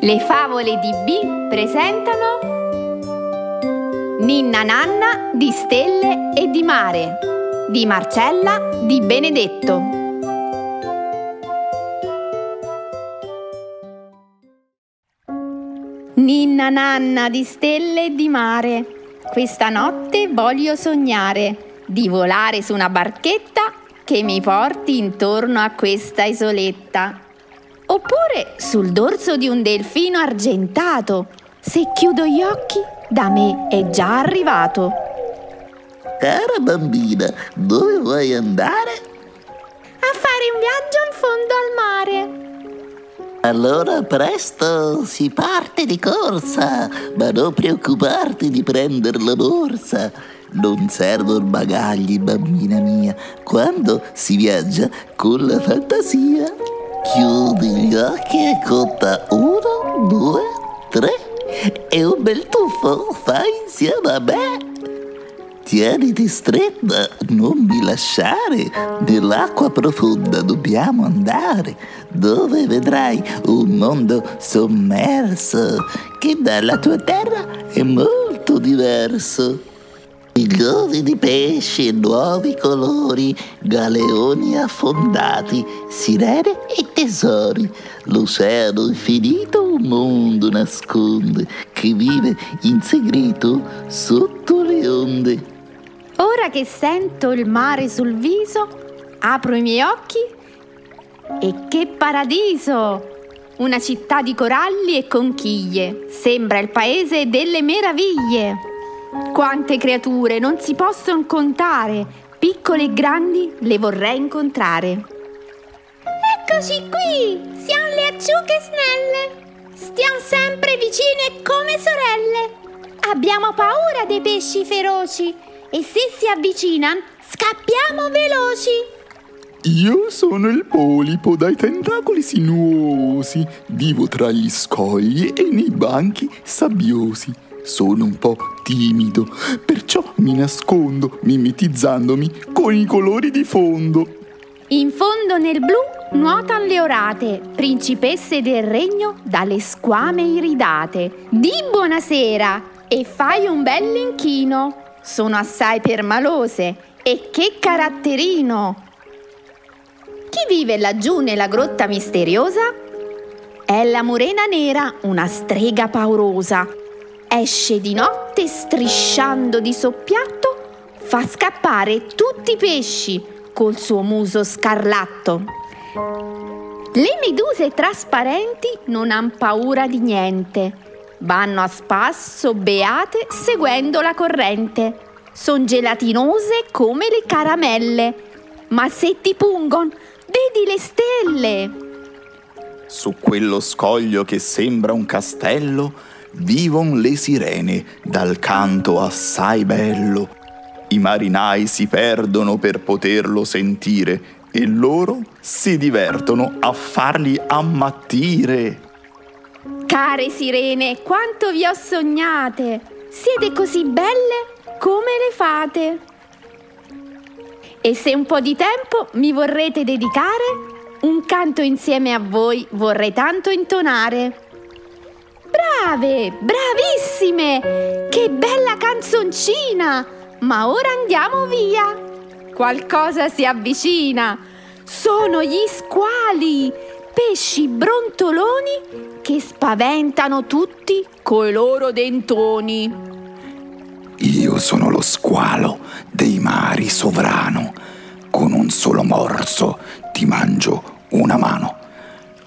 Le favole di B presentano Ninna Nanna di Stelle e di Mare di Marcella Di Benedetto. Ninna Nanna di Stelle e di Mare, questa notte voglio sognare di volare su una barchetta che mi porti intorno a questa isoletta. Oppure sul dorso di un delfino argentato. Se chiudo gli occhi, da me è già arrivato. Cara bambina, dove vuoi andare? A fare un viaggio in fondo al mare. Allora presto si parte di corsa, ma non preoccuparti di prendere la borsa. Non servono bagagli, bambina mia, quando si viaggia con la fantasia. Chiudi gli occhi e conta uno, due, tre e un bel tuffo fai insieme a me. Tieniti stretta, non mi lasciare. Nell'acqua profonda dobbiamo andare, dove vedrai un mondo sommerso che dalla tua terra è molto diverso. Milioni di pesci e nuovi colori, galeoni affondati, sirene e tesori. L'oceano infinito un mondo nasconde che vive in segreto sotto le onde. Ora che sento il mare sul viso, apro i miei occhi e che paradiso! Una città di coralli e conchiglie. Sembra il paese delle meraviglie. Quante creature non si possono contare. Piccole e grandi le vorrei incontrare. Eccoci qui! Siamo le acciughe snelle! Stiamo sempre vicine come sorelle! Abbiamo paura dei pesci feroci e se si avvicinano scappiamo veloci! Io sono il polipo dai tentacoli sinuosi, vivo tra gli scogli e nei banchi sabbiosi. Sono un po' timido, perciò mi nascondo mimetizzandomi con i colori di fondo. In fondo nel blu nuotano le orate, principesse del regno dalle squame iridate. Di buonasera e fai un bel inchino. Sono assai permalose e che caratterino! Chi vive laggiù nella grotta misteriosa? È la morena nera, una strega paurosa. Esce di notte strisciando di soppiatto, fa scappare tutti i pesci col suo muso scarlatto. Le meduse trasparenti non han paura di niente. Vanno a spasso beate seguendo la corrente. Son gelatinose come le caramelle. Ma se ti pungon, vedi le stelle. Su quello scoglio che sembra un castello vivon le sirene dal canto assai bello. I marinai si perdono per poterlo sentire e loro si divertono a farli ammattire. Care sirene, quanto vi ho sognate! Siete così belle come le fate. E se un po' di tempo mi vorrete dedicare, un canto insieme a voi vorrei tanto intonare. Brave, bravissime! Che bella canzoncina! Ma ora andiamo via! Qualcosa si avvicina! Sono gli squali! Pesci brontoloni che spaventano tutti coi loro dentoni. Io sono lo squalo dei mari sovrano. Con un solo morso ti mangio una mano.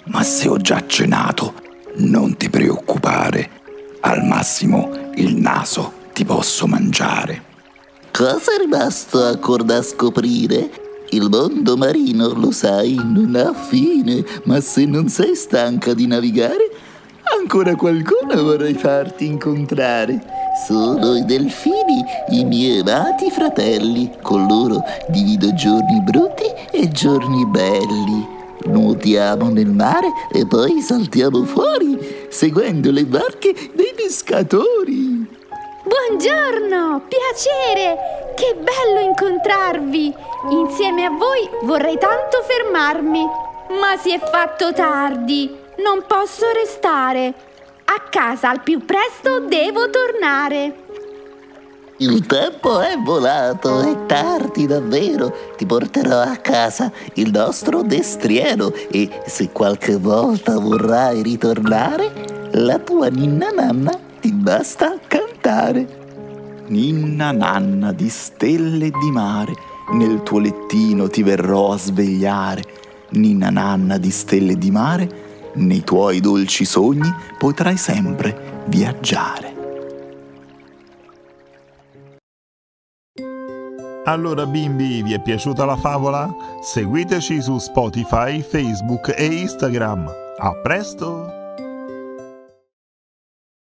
Ma se ho già cenato, non ti preoccupare. Al massimo il naso ti posso mangiare. Cosa è rimasto ancora da scoprire? Il mondo marino, lo sai, non ha fine, ma se non sei stanca di navigare, ancora qualcuno vorrei farti incontrare. Sono i delfini, i miei amati fratelli. Con loro divido giorni brutti e giorni belli. Nuotiamo nel mare e poi saltiamo fuori, seguendo le barche dei pescatori. Buongiorno, piacere! Che bello incontrarvi! Insieme a voi vorrei tanto fermarmi, ma si è fatto tardi, non posso restare. A casa al più presto devo tornare. Il tempo è volato, è tardi davvero. Ti porterò a casa il nostro destriero e se qualche volta vorrai ritornare, la tua ninna nanna ti basta cantare. Ninna nanna di stelle e di mare, nel tuo lettino ti verrò a svegliare. Ninna nanna di stelle e di mare, nei tuoi dolci sogni potrai sempre viaggiare. Allora bimbi, vi è piaciuta la favola? Seguiteci su Spotify, Facebook e Instagram. A presto!